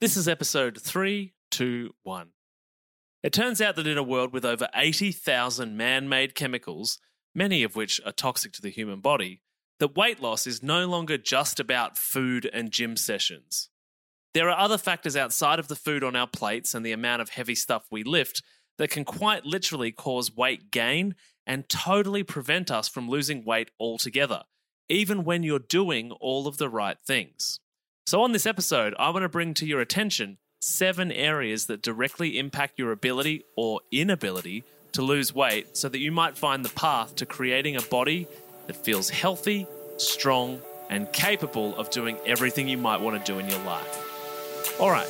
This is episode 321. It turns out that in a world with over 80,000 man made chemicals, many of which are toxic to the human body, that weight loss is no longer just about food and gym sessions. There are other factors outside of the food on our plates and the amount of heavy stuff we lift that can quite literally cause weight gain and totally prevent us from losing weight altogether, even when you're doing all of the right things. So, on this episode, I want to bring to your attention seven areas that directly impact your ability or inability to lose weight so that you might find the path to creating a body that feels healthy, strong, and capable of doing everything you might want to do in your life. All right,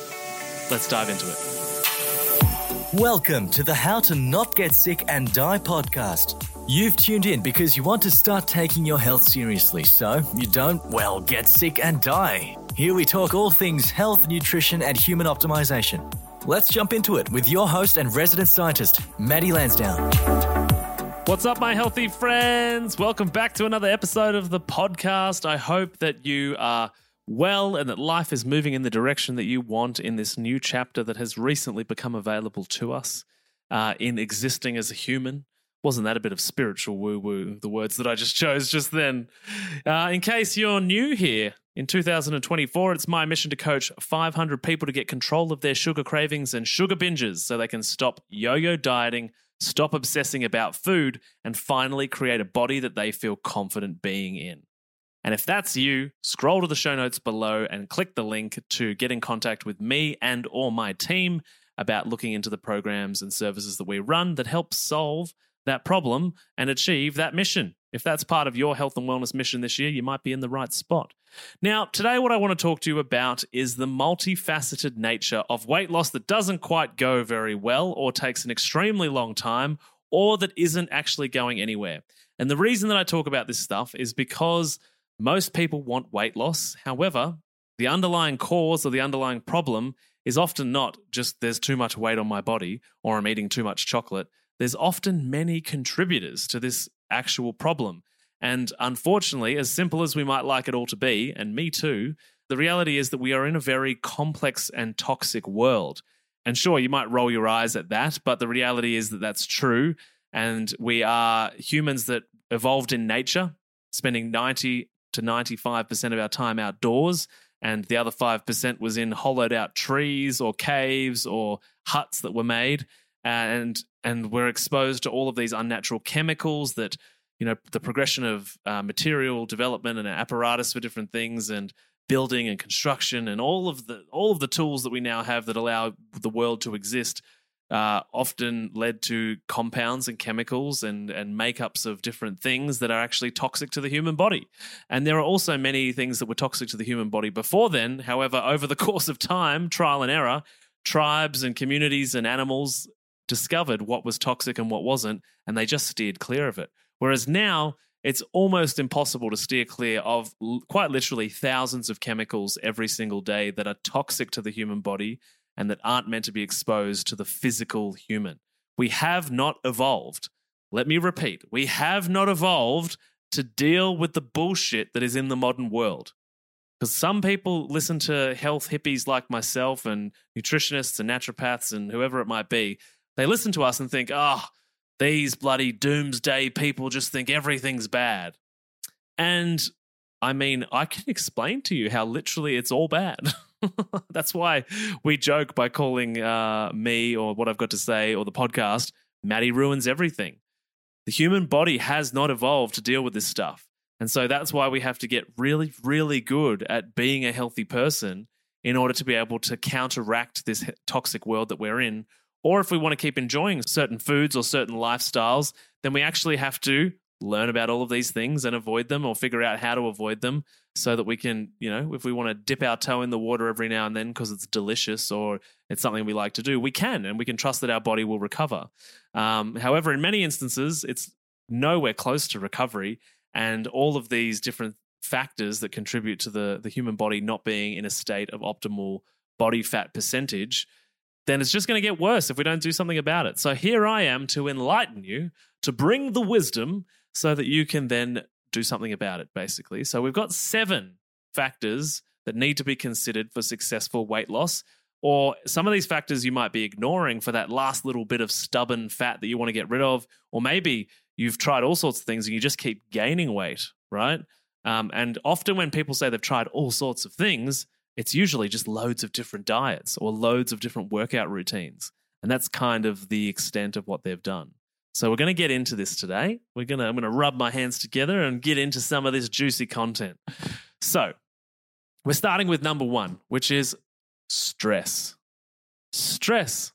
let's dive into it. Welcome to the How to Not Get Sick and Die podcast. You've tuned in because you want to start taking your health seriously so you don't, well, get sick and die. Here we talk all things health, nutrition, and human optimization. Let's jump into it with your host and resident scientist, Matty Lansdown. What's up, my healthy friends? Welcome back to another episode of the podcast. I hope that you are well and that life is moving in the direction that you want in this new chapter that has recently become available to us uh, in existing as a human. Wasn't that a bit of spiritual woo woo, the words that I just chose just then? Uh, in case you're new here, in 2024, it's my mission to coach 500 people to get control of their sugar cravings and sugar binges so they can stop yo yo dieting, stop obsessing about food, and finally create a body that they feel confident being in. And if that's you, scroll to the show notes below and click the link to get in contact with me and or my team about looking into the programs and services that we run that help solve that problem and achieve that mission. If that's part of your health and wellness mission this year, you might be in the right spot. Now, today, what I want to talk to you about is the multifaceted nature of weight loss that doesn't quite go very well, or takes an extremely long time, or that isn't actually going anywhere. And the reason that I talk about this stuff is because most people want weight loss. However, the underlying cause or the underlying problem is often not just there's too much weight on my body or I'm eating too much chocolate. There's often many contributors to this actual problem. And unfortunately, as simple as we might like it all to be, and me too, the reality is that we are in a very complex and toxic world. And sure, you might roll your eyes at that, but the reality is that that's true. And we are humans that evolved in nature, spending 90 to 95% of our time outdoors. And the other 5% was in hollowed out trees or caves or huts that were made. And and we're exposed to all of these unnatural chemicals that you know the progression of uh, material development and apparatus for different things and building and construction and all of the all of the tools that we now have that allow the world to exist uh, often led to compounds and chemicals and and makeups of different things that are actually toxic to the human body. And there are also many things that were toxic to the human body before then. However, over the course of time, trial and error, tribes and communities and animals discovered what was toxic and what wasn't, and they just steered clear of it. Whereas now, it's almost impossible to steer clear of quite literally thousands of chemicals every single day that are toxic to the human body and that aren't meant to be exposed to the physical human. We have not evolved. Let me repeat we have not evolved to deal with the bullshit that is in the modern world. Because some people listen to health hippies like myself and nutritionists and naturopaths and whoever it might be, they listen to us and think, oh, these bloody doomsday people just think everything's bad. And I mean, I can explain to you how literally it's all bad. That's why we joke by calling uh, me or what I've got to say or the podcast, Matty ruins everything. The human body has not evolved to deal with this stuff. And so that's why we have to get really, really good at being a healthy person in order to be able to counteract this toxic world that we're in or if we want to keep enjoying certain foods or certain lifestyles, then we actually have to learn about all of these things and avoid them or figure out how to avoid them so that we can, you know, if we want to dip our toe in the water every now and then because it's delicious or it's something we like to do, we can and we can trust that our body will recover. Um, however, in many instances, it's nowhere close to recovery. And all of these different factors that contribute to the, the human body not being in a state of optimal body fat percentage then it's just going to get worse if we don't do something about it. So here I am to enlighten you, to bring the wisdom so that you can then do something about it, basically. So we've got seven factors that need to be considered for successful weight loss. Or some of these factors you might be ignoring for that last little bit of stubborn fat that you want to get rid of. Or maybe you've tried all sorts of things and you just keep gaining weight, right? Um, and often when people say they've tried all sorts of things, it's usually just loads of different diets or loads of different workout routines. And that's kind of the extent of what they've done. So we're going to get into this today. We're going to I'm going to rub my hands together and get into some of this juicy content. So, we're starting with number 1, which is stress. Stress.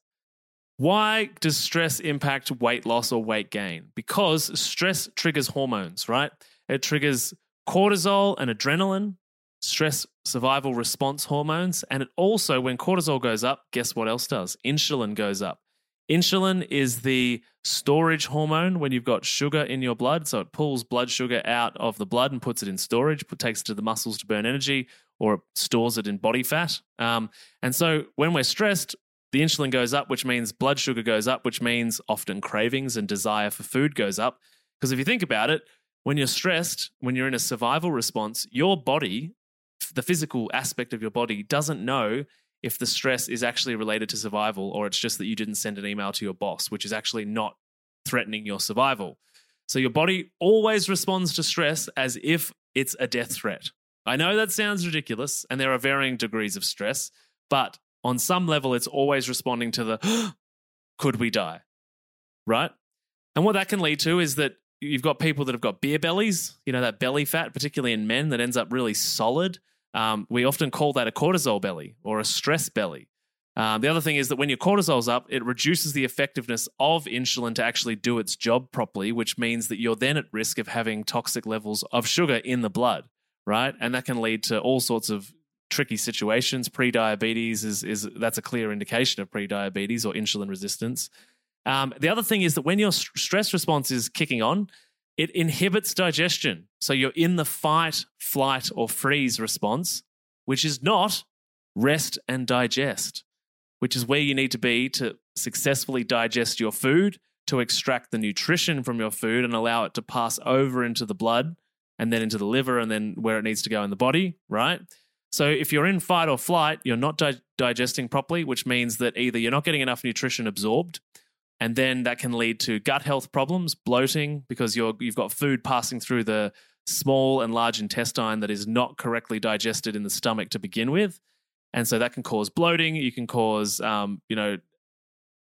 Why does stress impact weight loss or weight gain? Because stress triggers hormones, right? It triggers cortisol and adrenaline, stress survival response hormones. And it also, when cortisol goes up, guess what else does? Insulin goes up. Insulin is the storage hormone when you've got sugar in your blood. So it pulls blood sugar out of the blood and puts it in storage, takes it to the muscles to burn energy, or stores it in body fat. Um, and so when we're stressed, the insulin goes up, which means blood sugar goes up, which means often cravings and desire for food goes up. Because if you think about it, when you're stressed, when you're in a survival response, your body, the physical aspect of your body, doesn't know if the stress is actually related to survival or it's just that you didn't send an email to your boss, which is actually not threatening your survival. So your body always responds to stress as if it's a death threat. I know that sounds ridiculous, and there are varying degrees of stress, but on some level, it's always responding to the could we die? Right? And what that can lead to is that you've got people that have got beer bellies, you know, that belly fat, particularly in men, that ends up really solid. Um, we often call that a cortisol belly or a stress belly. Um, the other thing is that when your cortisol's up, it reduces the effectiveness of insulin to actually do its job properly, which means that you're then at risk of having toxic levels of sugar in the blood, right? And that can lead to all sorts of tricky situations. Pre-diabetes is is that's a clear indication of pre-diabetes or insulin resistance. Um, the other thing is that when your stress response is kicking on, it inhibits digestion. So you're in the fight, flight, or freeze response, which is not rest and digest, which is where you need to be to successfully digest your food, to extract the nutrition from your food and allow it to pass over into the blood and then into the liver and then where it needs to go in the body, right? So if you're in fight or flight, you're not di- digesting properly, which means that either you're not getting enough nutrition absorbed and then that can lead to gut health problems, bloating, because you're you've got food passing through the small and large intestine that is not correctly digested in the stomach to begin with, and so that can cause bloating. You can cause, um, you know,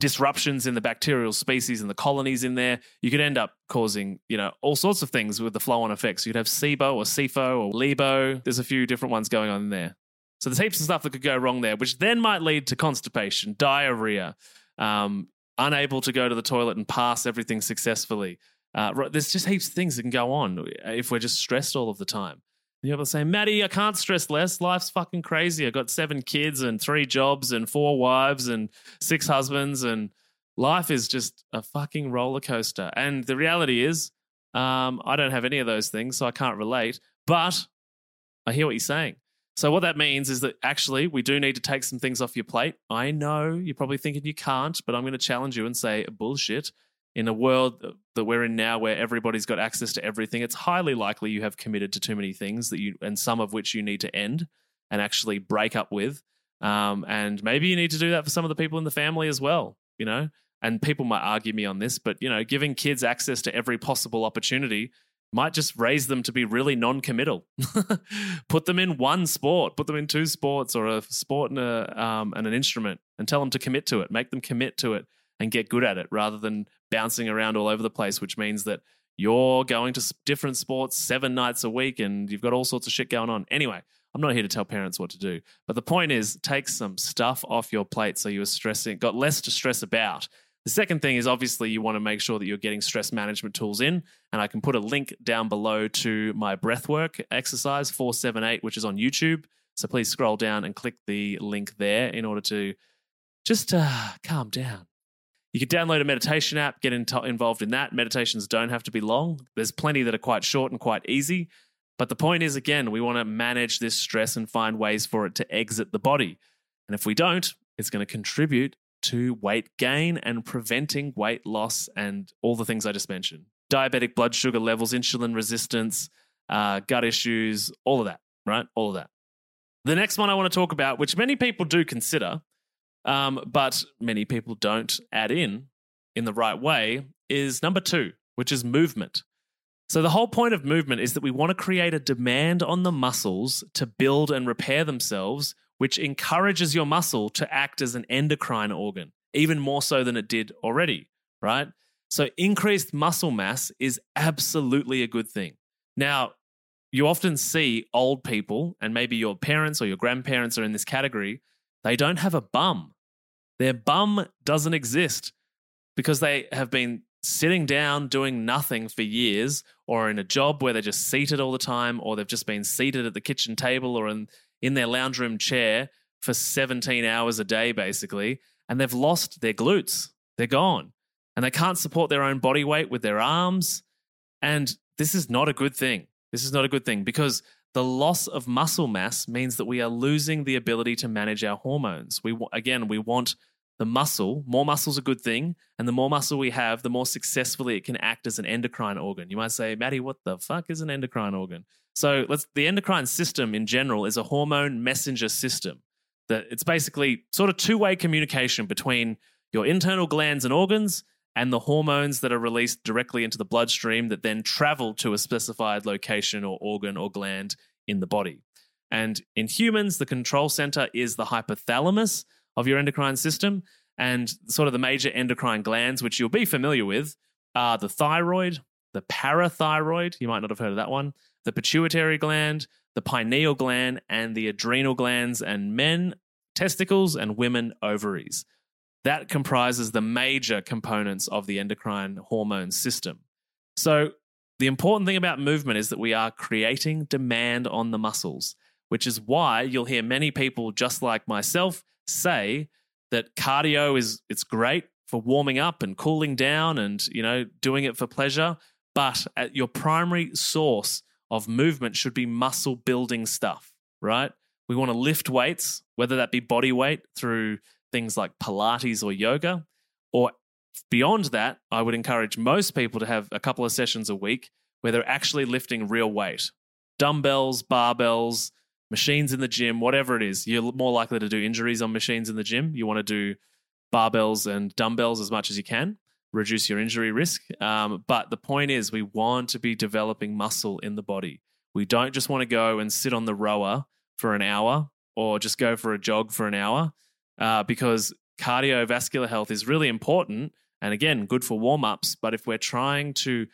disruptions in the bacterial species and the colonies in there. You could end up causing, you know, all sorts of things with the flow-on effects. You'd have SIBO or SIFO or LIBO. There's a few different ones going on in there. So there's heaps of stuff that could go wrong there, which then might lead to constipation, diarrhea, um, unable to go to the toilet and pass everything successfully. Uh, there's just heaps of things that can go on if we're just stressed all of the time. You're able to say, Matty, I can't stress less. Life's fucking crazy. I've got seven kids and three jobs and four wives and six husbands, and life is just a fucking roller coaster. And the reality is, um, I don't have any of those things, so I can't relate. But I hear what you're saying. So what that means is that actually we do need to take some things off your plate. I know you're probably thinking you can't, but I'm going to challenge you and say bullshit. In a world that we're in now where everybody's got access to everything, it's highly likely you have committed to too many things that you and some of which you need to end and actually break up with. Um, and maybe you need to do that for some of the people in the family as well, you know? And people might argue me on this, but you know, giving kids access to every possible opportunity might just raise them to be really non-committal. put them in one sport, put them in two sports, or a sport and, a, um, and an instrument, and tell them to commit to it. Make them commit to it and get good at it, rather than bouncing around all over the place. Which means that you're going to different sports seven nights a week, and you've got all sorts of shit going on. Anyway, I'm not here to tell parents what to do, but the point is, take some stuff off your plate so you're stressing, got less to stress about the second thing is obviously you want to make sure that you're getting stress management tools in. And I can put a link down below to my breathwork exercise 478, which is on YouTube. So please scroll down and click the link there in order to just uh, calm down. You can download a meditation app, get in involved in that. Meditations don't have to be long, there's plenty that are quite short and quite easy. But the point is, again, we want to manage this stress and find ways for it to exit the body. And if we don't, it's going to contribute to weight gain and preventing weight loss and all the things I just mentioned diabetic blood sugar levels, insulin resistance, uh, gut issues, all of that, right? All of that. The next one I want to talk about, which many people do consider, um, but many people don't add in in the right way, is number two, which is movement. So, the whole point of movement is that we want to create a demand on the muscles to build and repair themselves, which encourages your muscle to act as an endocrine organ, even more so than it did already, right? So, increased muscle mass is absolutely a good thing. Now, you often see old people, and maybe your parents or your grandparents are in this category, they don't have a bum. Their bum doesn't exist because they have been sitting down doing nothing for years or in a job where they're just seated all the time or they've just been seated at the kitchen table or in, in their lounge room chair for 17 hours a day basically and they've lost their glutes they're gone and they can't support their own body weight with their arms and this is not a good thing this is not a good thing because the loss of muscle mass means that we are losing the ability to manage our hormones we again we want the muscle, more muscle is a good thing. And the more muscle we have, the more successfully it can act as an endocrine organ. You might say, Matty, what the fuck is an endocrine organ? So let's the endocrine system in general is a hormone messenger system. That it's basically sort of two-way communication between your internal glands and organs and the hormones that are released directly into the bloodstream that then travel to a specified location or organ or gland in the body. And in humans, the control center is the hypothalamus of your endocrine system. And sort of the major endocrine glands, which you'll be familiar with, are the thyroid, the parathyroid, you might not have heard of that one, the pituitary gland, the pineal gland, and the adrenal glands, and men, testicles, and women, ovaries. That comprises the major components of the endocrine hormone system. So, the important thing about movement is that we are creating demand on the muscles, which is why you'll hear many people, just like myself, say that cardio is it's great for warming up and cooling down and you know doing it for pleasure but at your primary source of movement should be muscle building stuff right? We want to lift weights whether that be body weight through things like pilates or yoga. Or beyond that i would encourage most people to have a couple of sessions a week where they're actually lifting real weight. Dumbbells barbells machines in the gym, whatever it is, you're more likely to do injuries on machines in the gym. You want to do barbells and dumbbells as much as you can, reduce your injury risk. Um, but the point is, we want to be developing muscle in the body. We don't just want to go and sit on the rower for an hour or just go for a jog for an hour uh, because cardiovascular health is really important and again, good for warm ups. But if we're trying to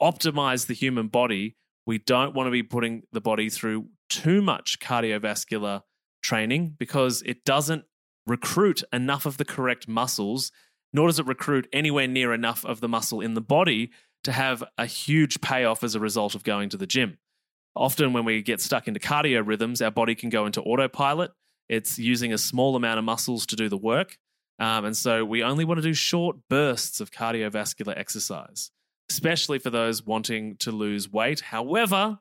optimize the human body, we don't want to be putting the body through too much cardiovascular training because it doesn't recruit enough of the correct muscles, nor does it recruit anywhere near enough of the muscle in the body to have a huge payoff as a result of going to the gym. Often, when we get stuck into cardio rhythms, our body can go into autopilot. It's using a small amount of muscles to do the work. Um, and so we only want to do short bursts of cardiovascular exercise especially for those wanting to lose weight. However,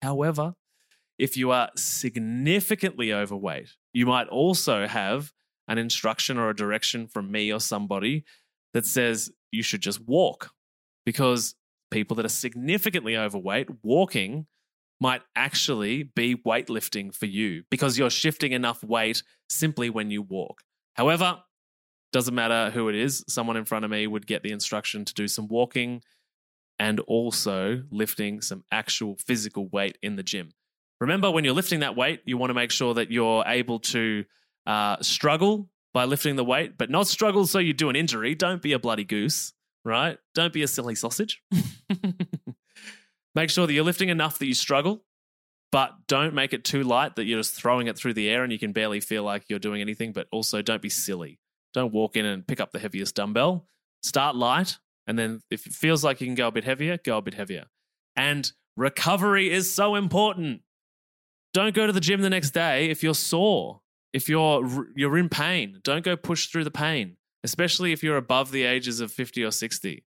however, if you are significantly overweight, you might also have an instruction or a direction from me or somebody that says you should just walk because people that are significantly overweight walking might actually be weightlifting for you because you're shifting enough weight simply when you walk. However, doesn't matter who it is, someone in front of me would get the instruction to do some walking and also lifting some actual physical weight in the gym. Remember, when you're lifting that weight, you want to make sure that you're able to uh, struggle by lifting the weight, but not struggle so you do an injury. Don't be a bloody goose, right? Don't be a silly sausage. make sure that you're lifting enough that you struggle, but don't make it too light that you're just throwing it through the air and you can barely feel like you're doing anything. But also, don't be silly. Don't walk in and pick up the heaviest dumbbell. Start light, and then if it feels like you can go a bit heavier, go a bit heavier. And recovery is so important. Don't go to the gym the next day if you're sore, if you're you're in pain. Don't go push through the pain, especially if you're above the ages of 50 or 60.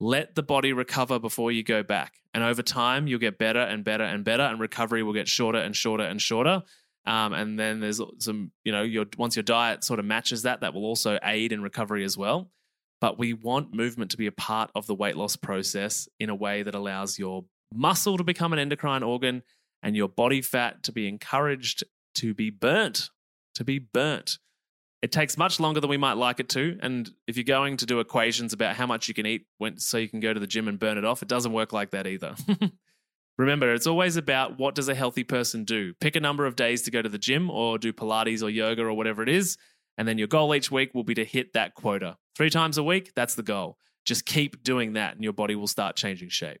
Let the body recover before you go back. And over time, you'll get better and better and better, and recovery will get shorter and shorter and shorter. Um, and then there's some, you know, your once your diet sort of matches that, that will also aid in recovery as well but we want movement to be a part of the weight loss process in a way that allows your muscle to become an endocrine organ and your body fat to be encouraged to be burnt. To be burnt. It takes much longer than we might like it to. And if you're going to do equations about how much you can eat when, so you can go to the gym and burn it off, it doesn't work like that either. Remember, it's always about what does a healthy person do? Pick a number of days to go to the gym or do Pilates or yoga or whatever it is. And then your goal each week will be to hit that quota. Three times a week, that's the goal. Just keep doing that and your body will start changing shape.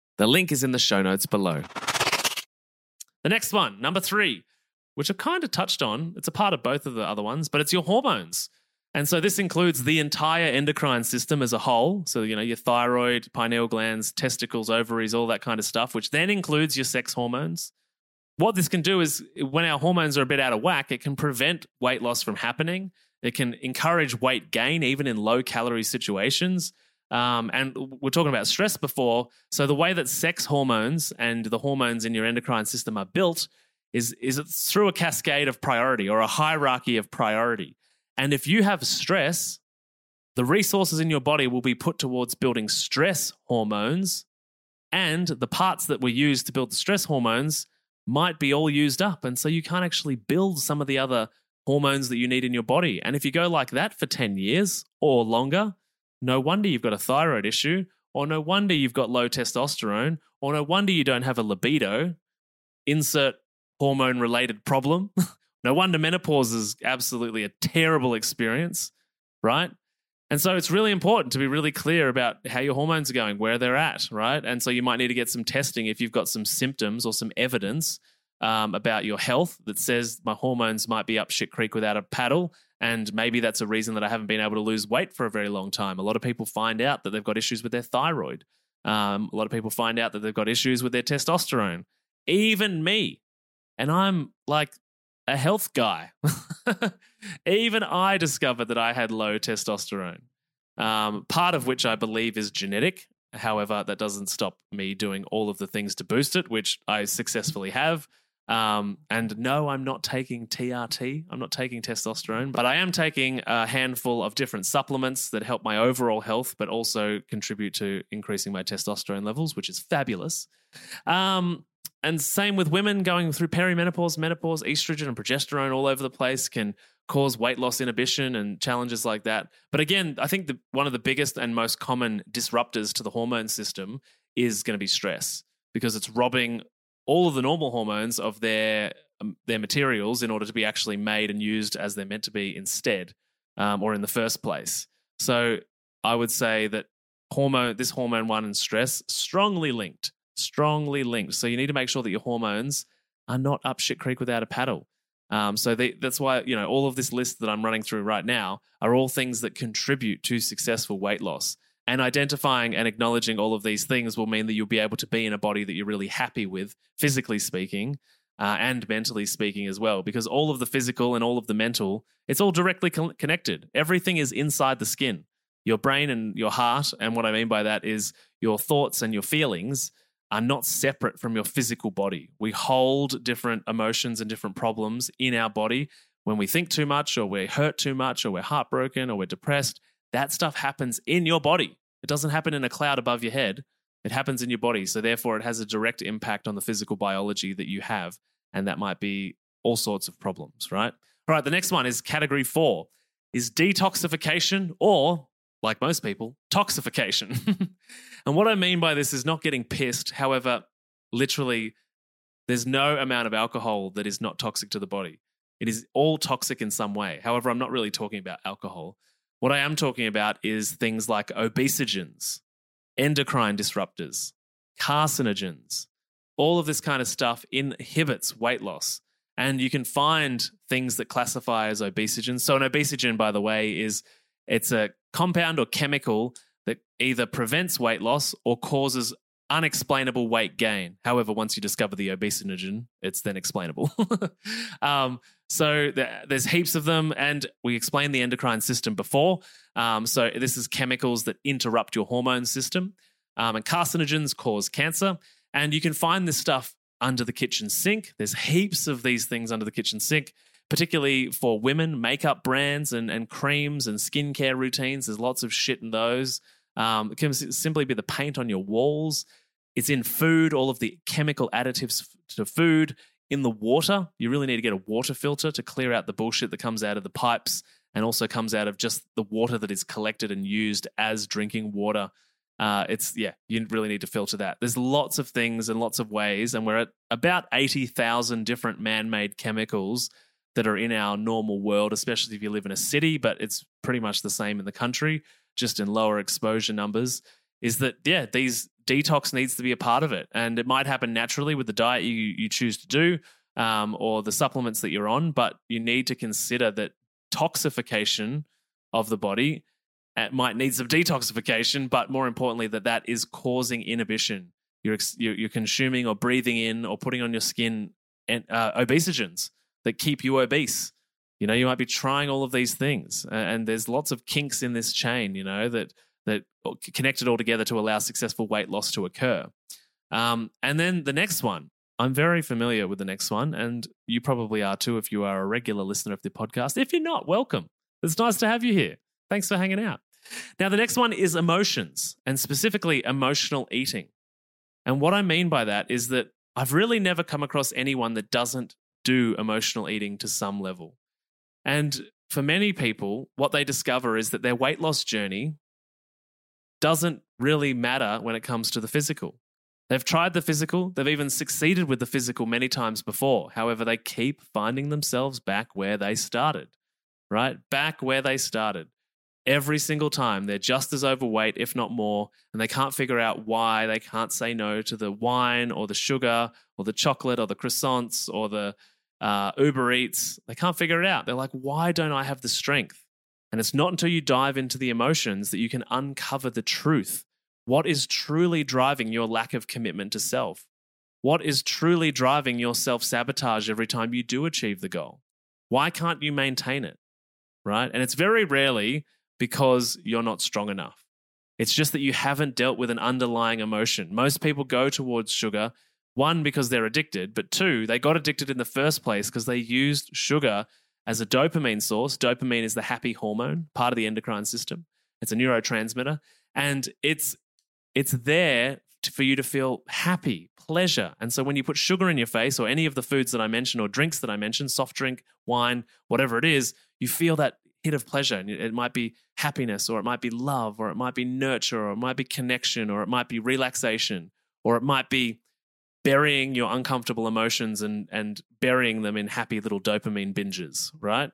The link is in the show notes below. The next one, number three, which I've kind of touched on. It's a part of both of the other ones, but it's your hormones. And so this includes the entire endocrine system as a whole. So, you know, your thyroid, pineal glands, testicles, ovaries, all that kind of stuff, which then includes your sex hormones. What this can do is when our hormones are a bit out of whack, it can prevent weight loss from happening. It can encourage weight gain, even in low calorie situations. Um, and we're talking about stress before. So the way that sex hormones and the hormones in your endocrine system are built is, is through a cascade of priority or a hierarchy of priority. And if you have stress, the resources in your body will be put towards building stress hormones, and the parts that were used to build the stress hormones might be all used up. And so you can't actually build some of the other hormones that you need in your body. And if you go like that for 10 years or longer, no wonder you've got a thyroid issue, or no wonder you've got low testosterone, or no wonder you don't have a libido. Insert hormone related problem. No wonder menopause is absolutely a terrible experience, right? And so it's really important to be really clear about how your hormones are going, where they're at, right? And so you might need to get some testing if you've got some symptoms or some evidence um, about your health that says my hormones might be up shit creek without a paddle. And maybe that's a reason that I haven't been able to lose weight for a very long time. A lot of people find out that they've got issues with their thyroid. Um, a lot of people find out that they've got issues with their testosterone. Even me. And I'm like a health guy. Even I discovered that I had low testosterone, um, part of which I believe is genetic. However, that doesn't stop me doing all of the things to boost it, which I successfully have. Um, and no, I'm not taking TRT. I'm not taking testosterone, but I am taking a handful of different supplements that help my overall health, but also contribute to increasing my testosterone levels, which is fabulous. Um, and same with women going through perimenopause, menopause, estrogen and progesterone all over the place can cause weight loss inhibition and challenges like that. But again, I think the, one of the biggest and most common disruptors to the hormone system is going to be stress because it's robbing all of the normal hormones of their um, their materials in order to be actually made and used as they're meant to be instead um, or in the first place. So I would say that hormone this hormone one and stress strongly linked strongly linked. So you need to make sure that your hormones are not up shit creek without a paddle. Um, so they, that's why you know all of this list that I'm running through right now are all things that contribute to successful weight loss. And identifying and acknowledging all of these things will mean that you'll be able to be in a body that you're really happy with, physically speaking, uh, and mentally speaking as well. Because all of the physical and all of the mental, it's all directly co- connected. Everything is inside the skin. Your brain and your heart, and what I mean by that is your thoughts and your feelings are not separate from your physical body. We hold different emotions and different problems in our body. When we think too much, or we're hurt too much, or we're heartbroken, or we're depressed, that stuff happens in your body. It doesn't happen in a cloud above your head. It happens in your body. So therefore, it has a direct impact on the physical biology that you have, and that might be all sorts of problems, right? All right, the next one is category four is detoxification or like most people, toxification. and what I mean by this is not getting pissed. However, literally, there's no amount of alcohol that is not toxic to the body. It is all toxic in some way. However, I'm not really talking about alcohol. What I am talking about is things like obesogens, endocrine disruptors, carcinogens. All of this kind of stuff inhibits weight loss. And you can find things that classify as obesogens. So, an obesogen, by the way, is it's a compound or chemical that either prevents weight loss or causes unexplainable weight gain. However, once you discover the obesogen, it's then explainable. um, so there's heaps of them, and we explained the endocrine system before. Um, so this is chemicals that interrupt your hormone system, um, and carcinogens cause cancer. And you can find this stuff under the kitchen sink. There's heaps of these things under the kitchen sink particularly for women, makeup brands and, and creams and skincare routines. There's lots of shit in those. Um, it can simply be the paint on your walls. It's in food, all of the chemical additives to food, in the water. You really need to get a water filter to clear out the bullshit that comes out of the pipes and also comes out of just the water that is collected and used as drinking water. Uh, it's yeah, you really need to filter that. There's lots of things and lots of ways, and we're at about eighty thousand different man-made chemicals that are in our normal world, especially if you live in a city, but it's pretty much the same in the country, just in lower exposure numbers. Is that, yeah, these detox needs to be a part of it. And it might happen naturally with the diet you, you choose to do um, or the supplements that you're on, but you need to consider that toxification of the body uh, might need some detoxification, but more importantly, that that is causing inhibition. You're, you're, you're consuming or breathing in or putting on your skin and, uh, obesogens that keep you obese. You know, you might be trying all of these things, and there's lots of kinks in this chain. You know that that connect it all together to allow successful weight loss to occur. Um, and then the next one, I'm very familiar with the next one, and you probably are too if you are a regular listener of the podcast. If you're not, welcome. It's nice to have you here. Thanks for hanging out. Now, the next one is emotions, and specifically emotional eating. And what I mean by that is that I've really never come across anyone that doesn't do emotional eating to some level. And for many people, what they discover is that their weight loss journey doesn't really matter when it comes to the physical. They've tried the physical, they've even succeeded with the physical many times before. However, they keep finding themselves back where they started, right? Back where they started. Every single time, they're just as overweight, if not more, and they can't figure out why they can't say no to the wine or the sugar or the chocolate or the croissants or the uh, Uber Eats. They can't figure it out. They're like, why don't I have the strength? And it's not until you dive into the emotions that you can uncover the truth. What is truly driving your lack of commitment to self? What is truly driving your self sabotage every time you do achieve the goal? Why can't you maintain it? Right? And it's very rarely because you're not strong enough. It's just that you haven't dealt with an underlying emotion. Most people go towards sugar one, because they're addicted, but two, they got addicted in the first place because they used sugar as a dopamine source. Dopamine is the happy hormone, part of the endocrine system. It's a neurotransmitter, and it's it's there to, for you to feel happy, pleasure. And so when you put sugar in your face, or any of the foods that I mentioned, or drinks that I mentioned, soft drink, wine, whatever it is, you feel that hit of pleasure. It might be happiness, or it might be love, or it might be nurture, or it might be connection, or it might be relaxation, or it might be burying your uncomfortable emotions and and burying them in happy little dopamine binges, right?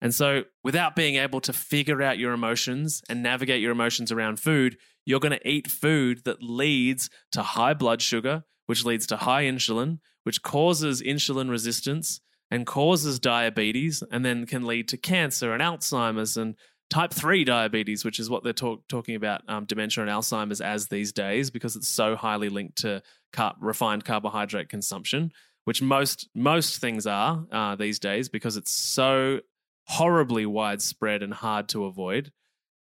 And so, without being able to figure out your emotions and navigate your emotions around food, you're going to eat food that leads to high blood sugar, which leads to high insulin, which causes insulin resistance and causes diabetes, and then can lead to cancer and Alzheimer's and type 3 diabetes, which is what they're talk, talking about um, dementia and Alzheimer's as these days because it's so highly linked to car- refined carbohydrate consumption, which most most things are uh, these days because it's so horribly widespread and hard to avoid.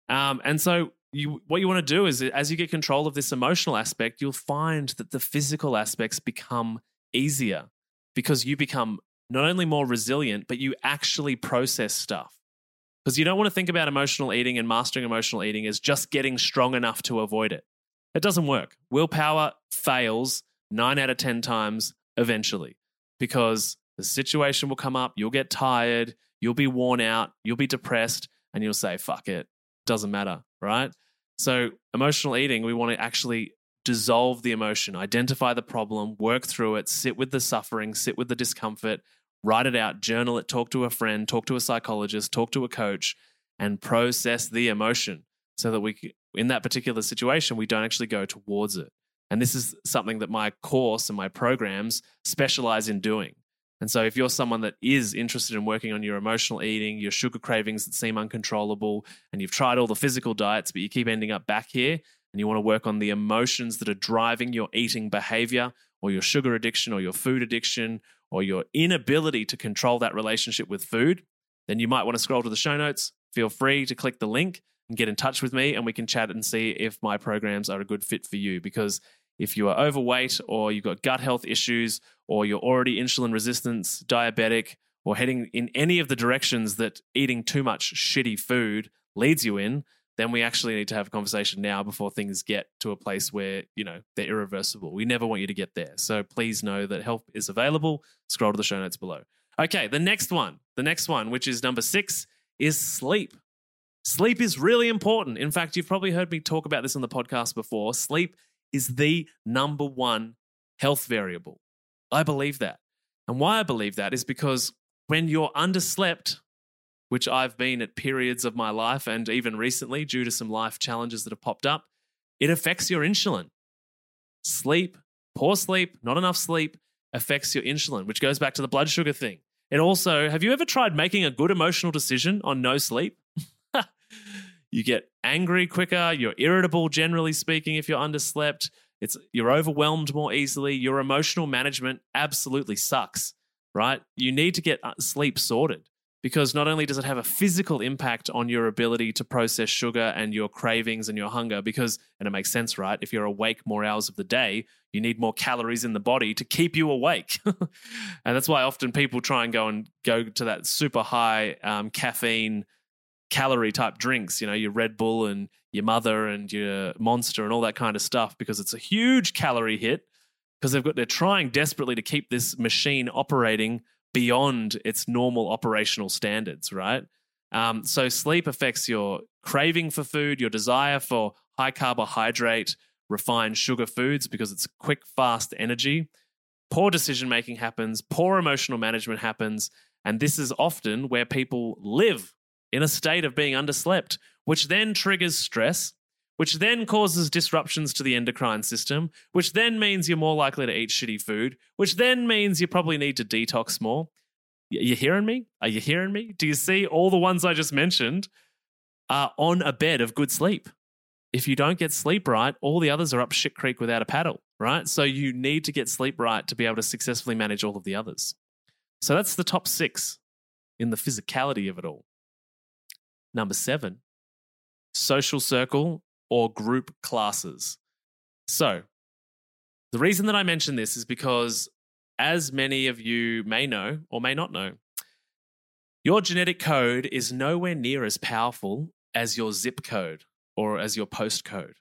Um, and so you what you want to do is as you get control of this emotional aspect, you'll find that the physical aspects become easier because you become not only more resilient, but you actually process stuff Because you don't want to think about emotional eating and mastering emotional eating as just getting strong enough to avoid it. It doesn't work. Willpower fails nine out of 10 times eventually because the situation will come up, you'll get tired, you'll be worn out, you'll be depressed, and you'll say, fuck it, doesn't matter, right? So, emotional eating, we want to actually dissolve the emotion, identify the problem, work through it, sit with the suffering, sit with the discomfort, write it out, journal it, talk to a friend, talk to a psychologist, talk to a coach, and process the emotion so that we, in that particular situation, we don't actually go towards it. And this is something that my course and my programs specialize in doing. And so, if you're someone that is interested in working on your emotional eating, your sugar cravings that seem uncontrollable, and you've tried all the physical diets, but you keep ending up back here, and you want to work on the emotions that are driving your eating behavior, or your sugar addiction, or your food addiction, or your inability to control that relationship with food, then you might want to scroll to the show notes. Feel free to click the link get in touch with me, and we can chat and see if my programs are a good fit for you. Because if you are overweight or you've got gut health issues or you're already insulin resistant, diabetic, or heading in any of the directions that eating too much shitty food leads you in, then we actually need to have a conversation now before things get to a place where, you know, they're irreversible. We never want you to get there. So please know that help is available. Scroll to the show notes below. Okay, the next one, the next one, which is number six, is sleep. Sleep is really important. In fact, you've probably heard me talk about this on the podcast before. Sleep is the number one health variable. I believe that. And why I believe that is because when you're underslept, which I've been at periods of my life and even recently due to some life challenges that have popped up, it affects your insulin. Sleep, poor sleep, not enough sleep affects your insulin, which goes back to the blood sugar thing. It also, have you ever tried making a good emotional decision on no sleep? You get angry quicker, you're irritable generally speaking if you're underslept, it's you're overwhelmed more easily, your emotional management absolutely sucks, right? You need to get uh, sleep sorted because not only does it have a physical impact on your ability to process sugar and your cravings and your hunger because and it makes sense right? If you're awake more hours of the day you need more calories in the body to keep you awake. And that's why often people try and go and go to that super high um, caffeine calorie type drinks, you know, your Red Bull and your mother and your monster and all that kind of stuff because it's a huge calorie hit because they've got they're trying desperately to keep this machine operating beyond its normal operational standards, right? Um, so sleep affects your craving for food, your desire for high carbohydrate, refined sugar foods because it's quick, fast energy. Poor decision making happens, poor emotional management happens, and this is often where people live in a state of being underslept, which then triggers stress, which then causes disruptions to the endocrine system, which then means you're more likely to eat shitty food, which then means you probably need to detox more. Are you hearing me? Are you hearing me? Do you see all the ones I just mentioned are on a bed of good sleep? If you don't get sleep right, all the others are up shit creek without a paddle, right? So you need to get sleep right to be able to successfully manage all of the others. So that's the top six in the physicality of it all. Number seven, social circle or group classes. So, the reason that I mention this is because, as many of you may know or may not know, your genetic code is nowhere near as powerful as your zip code or as your postcode.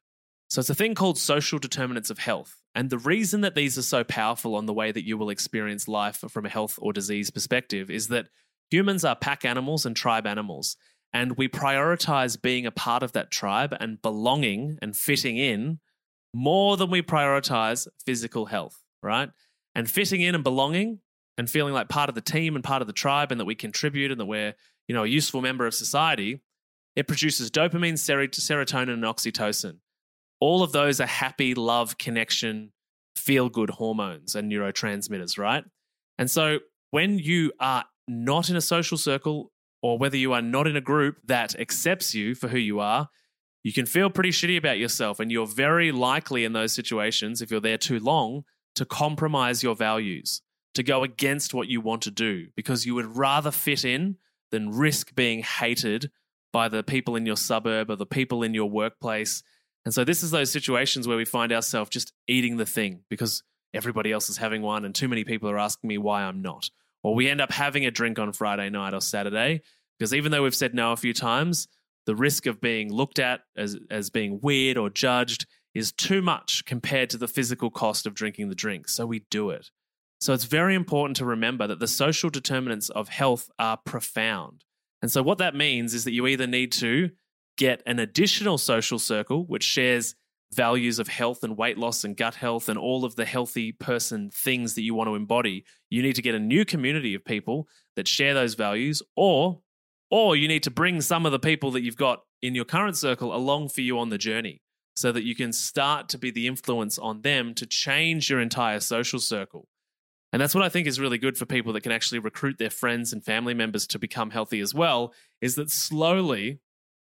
So, it's a thing called social determinants of health. And the reason that these are so powerful on the way that you will experience life from a health or disease perspective is that humans are pack animals and tribe animals. And we prioritize being a part of that tribe and belonging and fitting in more than we prioritize physical health, right? And fitting in and belonging and feeling like part of the team and part of the tribe and that we contribute and that we're, you know, a useful member of society, it produces dopamine, serotonin, and oxytocin. All of those are happy, love, connection, feel good hormones and neurotransmitters, right? And so when you are not in a social circle or whether you are not in a group that accepts you for who you are, you can feel pretty shitty about yourself. And you're very likely in those situations, if you're there too long, to compromise your values, to go against what you want to do, because you would rather fit in than risk being hated by the people in your suburb or the people in your workplace. And so, this is those situations where we find ourselves just eating the thing because everybody else is having one, and too many people are asking me why I'm not. Or we end up having a drink on Friday night or Saturday Because even though we've said no a few times, the risk of being looked at as, as being weird or judged is too much compared to the physical cost of drinking the drink. So we do it. So it's very important to remember that the social determinants of health are profound. And so what that means is that you either need to get an additional social circle which shares values of health and weight loss and gut health and all of the healthy person things that you want to embody. You need to get a new community of people that share those values or or you need to bring some of the people that you've got in your current circle along for you on the journey so that you can start to be the influence on them to change your entire social circle. And that's what I think is really good for people that can actually recruit their friends and family members to become healthy as well is that slowly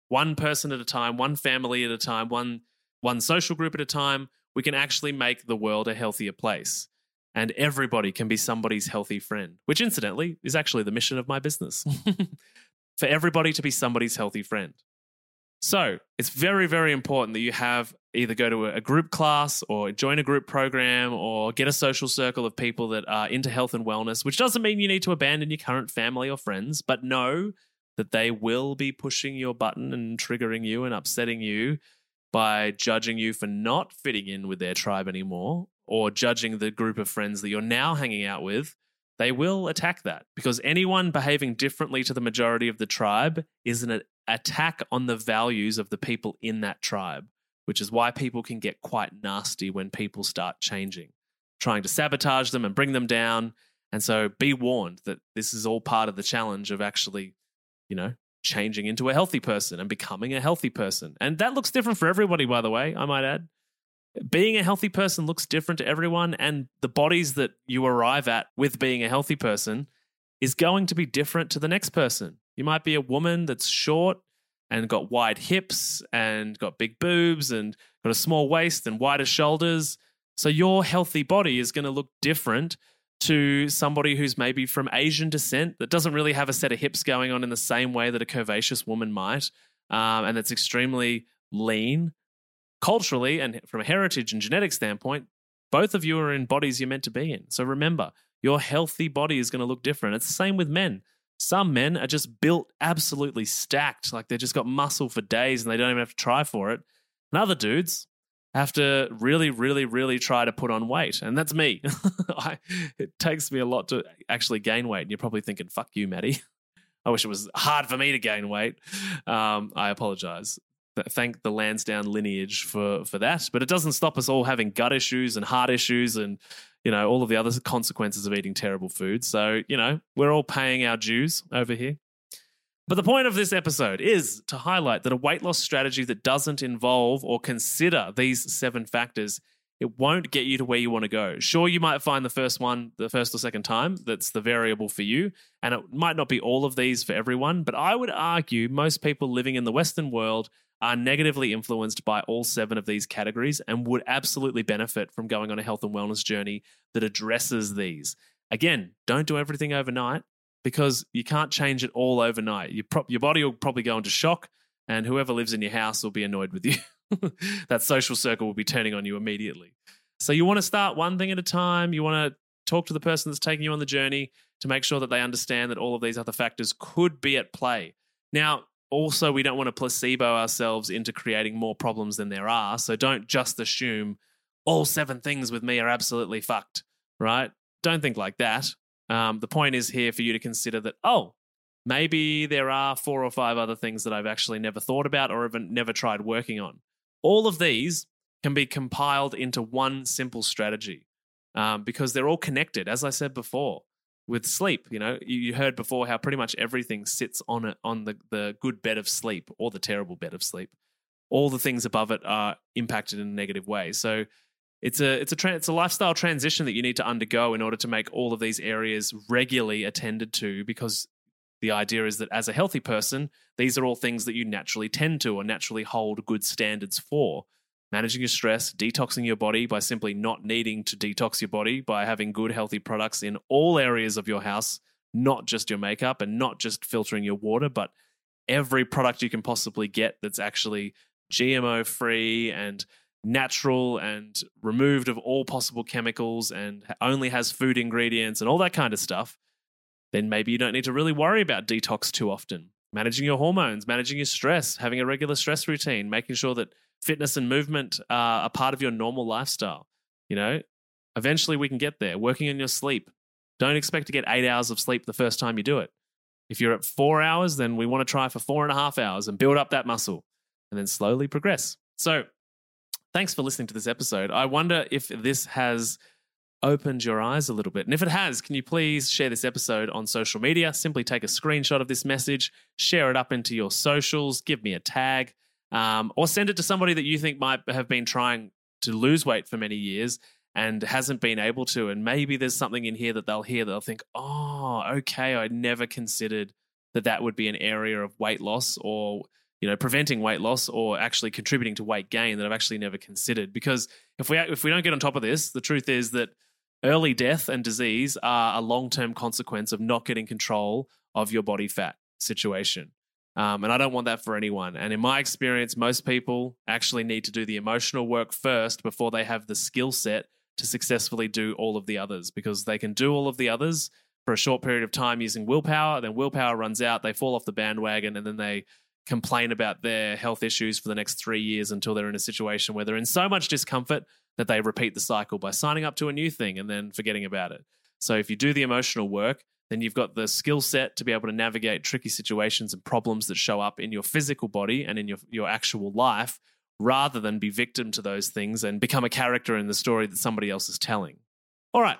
one person at a time, one family at a time, one one social group at a time, we can actually make the world a healthier place. And everybody can be somebody's healthy friend, which incidentally is actually the mission of my business. for everybody to be somebody's healthy friend. So it's very, very important that you have either go to a group class or join a group program or get a social circle of people that are into health and wellness, which doesn't mean you need to abandon your current family or friends, but know that they will be pushing your button and triggering you and upsetting you by judging you for not fitting in with their tribe anymore or judging the group of friends that you're now hanging out with they will attack that because anyone behaving differently to the majority of the tribe is an attack on the values of the people in that tribe, which is why people can get quite nasty when people start changing, trying to sabotage them and bring them down. And so be warned that this is all part of the challenge of actually, you know, changing into a healthy person and becoming a healthy person. And that looks different for everybody, by the way, I might add being a healthy person looks different to everyone, and the bodies that you arrive at with being a healthy person is going to be different to the next person. You might be a woman that's short and got wide hips and got big boobs and got a small waist and wider shoulders. So your healthy body is going to look different to somebody who's maybe from Asian descent that doesn't really have a set of hips going on in the same way that a curvaceous woman might, um, and that's extremely lean culturally and from a heritage and genetic standpoint, both of you are in bodies you're meant to be in. So remember, your healthy body is going to look different. It's the same with men. Some men are just built absolutely stacked, like they've just got muscle for days and they don't even have to try for it. And other dudes have to really, really, really try to put on weight. And that's me. I, it takes me a lot to actually gain weight. And you're probably thinking, fuck you, Matty. I wish it was hard for me to gain weight. Um, I apologize thank the Lansdown lineage for for that. But it doesn't stop us all having gut issues and heart issues and you know all of the other consequences of eating terrible food. So you know we're all paying our dues over here. But the point of this episode is to highlight that a weight loss strategy that doesn't involve or consider these seven factors it won't get you to where you want to go. Sure, you might find the first one, the first or second time, that's the variable for you. And it might not be all of these for everyone, but I would argue most people living in the Western world are negatively influenced by all seven of these categories and would absolutely benefit from going on a health and wellness journey that addresses these. Again, don't do everything overnight because you can't change it all overnight. Your, pro- your body will probably go into shock, and whoever lives in your house will be annoyed with you. that social circle will be turning on you immediately. So you want to start one thing at a time. You want to talk to the person that's taking you on the journey to make sure that they understand that all of these other factors could be at play. Now, also, we don't want to placebo ourselves into creating more problems than there are. So don't just assume all seven things with me are absolutely fucked, right? Don't think like that. Um, the point is here for you to consider that, oh, maybe there are four or five other things that I've actually never thought about or even never tried working on. All of these can be compiled into one simple strategy um, because they're all connected, as I said before with sleep. You know, you heard before how pretty much everything sits on it on the, the good bed of sleep or the terrible bed of sleep. All the things above it are impacted in a negative way. So it's a it's a tra- it's a lifestyle transition that you need to undergo in order to make all of these areas regularly attended to because the idea is that as a healthy person these are all things that you naturally tend to or naturally hold good standards for. Managing your stress, detoxing your body by simply not needing to detox your body by having good, healthy products in all areas of your house, not just your makeup and not just filtering your water, but every product you can possibly get that's actually GMO free and natural and removed of all possible chemicals and only has food ingredients and all that kind of stuff, then maybe you don't need to really worry about detox too often. managing your hormones, managing your stress, having a regular stress routine, making sure that fitness and movement are a part of your normal lifestyle. You know, eventually we can get there. Working on your sleep. Don't expect to get eight hours of sleep the first time you do it. If you're at four hours, then we want to try for four and a half hours and build up that muscle and then slowly progress. So, thanks for listening to this episode. I wonder if this has opened your eyes a little bit. And if it has, can you please share this episode on social media? Simply take a screenshot of this message, share it up into your socials, give me a tag, um, or send it to somebody that you think might have been trying to lose weight for many years and hasn't been able to. And maybe there's something in here that they'll hear, that they'll think, oh, okay, I never considered that that would be an area of weight loss or you know preventing weight loss or actually contributing to weight gain that I've actually never considered because if we if we don't get on top of this the truth is that early death and disease are a long-term consequence of not getting control of your body fat situation um, and I don't want that for anyone. And in my experience, most people actually need to do the emotional work first before they have the skill set to successfully do all of the others because they can do all of the others for a short period of time using willpower. Then willpower runs out, they fall off the bandwagon, and then they complain about their health issues for the next three years until they're in a situation where they're in so much discomfort that they repeat the cycle by signing up to a new thing and then forgetting about it. So if you do the emotional work, then you've got the skill set to be able to navigate tricky situations and problems that show up in your physical body and in your, your actual life rather than be victim to those things and become a character in the story that somebody else is telling. All right.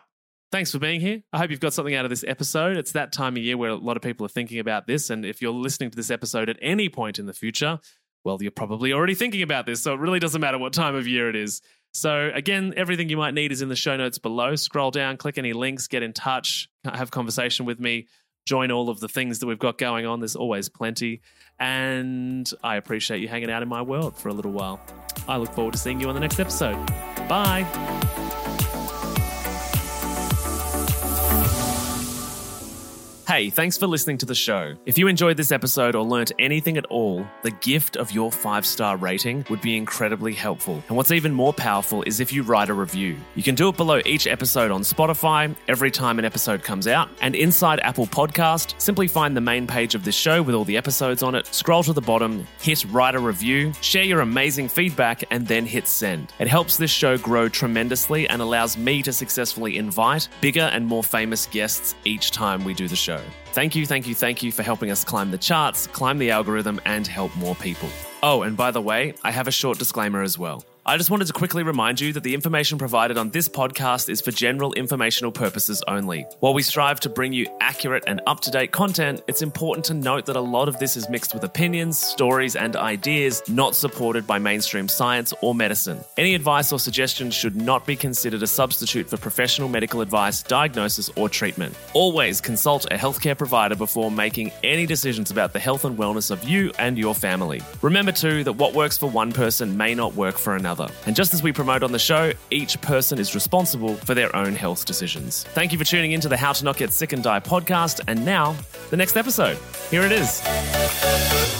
Thanks for being here. I hope you've got something out of this episode. It's that time of year where a lot of people are thinking about this. And if you're listening to this episode at any point in the future, well, you're probably already thinking about this. So it really doesn't matter what time of year it is. So, again, everything you might need is in the show notes below. Scroll down, click any links, get in touch, have conversation with me, join all of the things that we've got going on. There's always plenty. And I appreciate you hanging out in my world for a little while. I look forward to seeing you on the next episode. Bye. Hey, thanks for listening to the show. If you enjoyed this episode or learnt anything at all, the gift of your five star rating would be incredibly helpful. And what's even more powerful is if you write a review. You can do it below each episode on Spotify every time an episode comes out. And inside Apple Podcast, simply find the main page of this show with all the episodes on it, scroll to the bottom, hit write a review, share your amazing feedback, and then hit send. It helps this show grow tremendously and allows me to successfully invite bigger and more famous guests each time we do the show. Thank you, thank you, thank you for helping us climb the charts, climb the algorithm, and help more people. Oh, and by the way, I have a short disclaimer as well. I just wanted to quickly remind you that the information provided on this podcast is for general informational purposes only. While we strive to bring you accurate and up to date content, it's important to note that a lot of this is mixed with opinions, stories, and ideas not supported by mainstream science or medicine. Any advice or suggestions should not be considered a substitute for professional medical advice, diagnosis, or treatment. Always consult a healthcare provider before making any decisions about the health and wellness of you and your family. Remember, too, that what works for one person may not work for another another. And just as we promote on the show, each person is responsible for their own health decisions. Thank you for tuning in to the How to Not Get Sick and Die podcast. And now, the next episode. Here it is.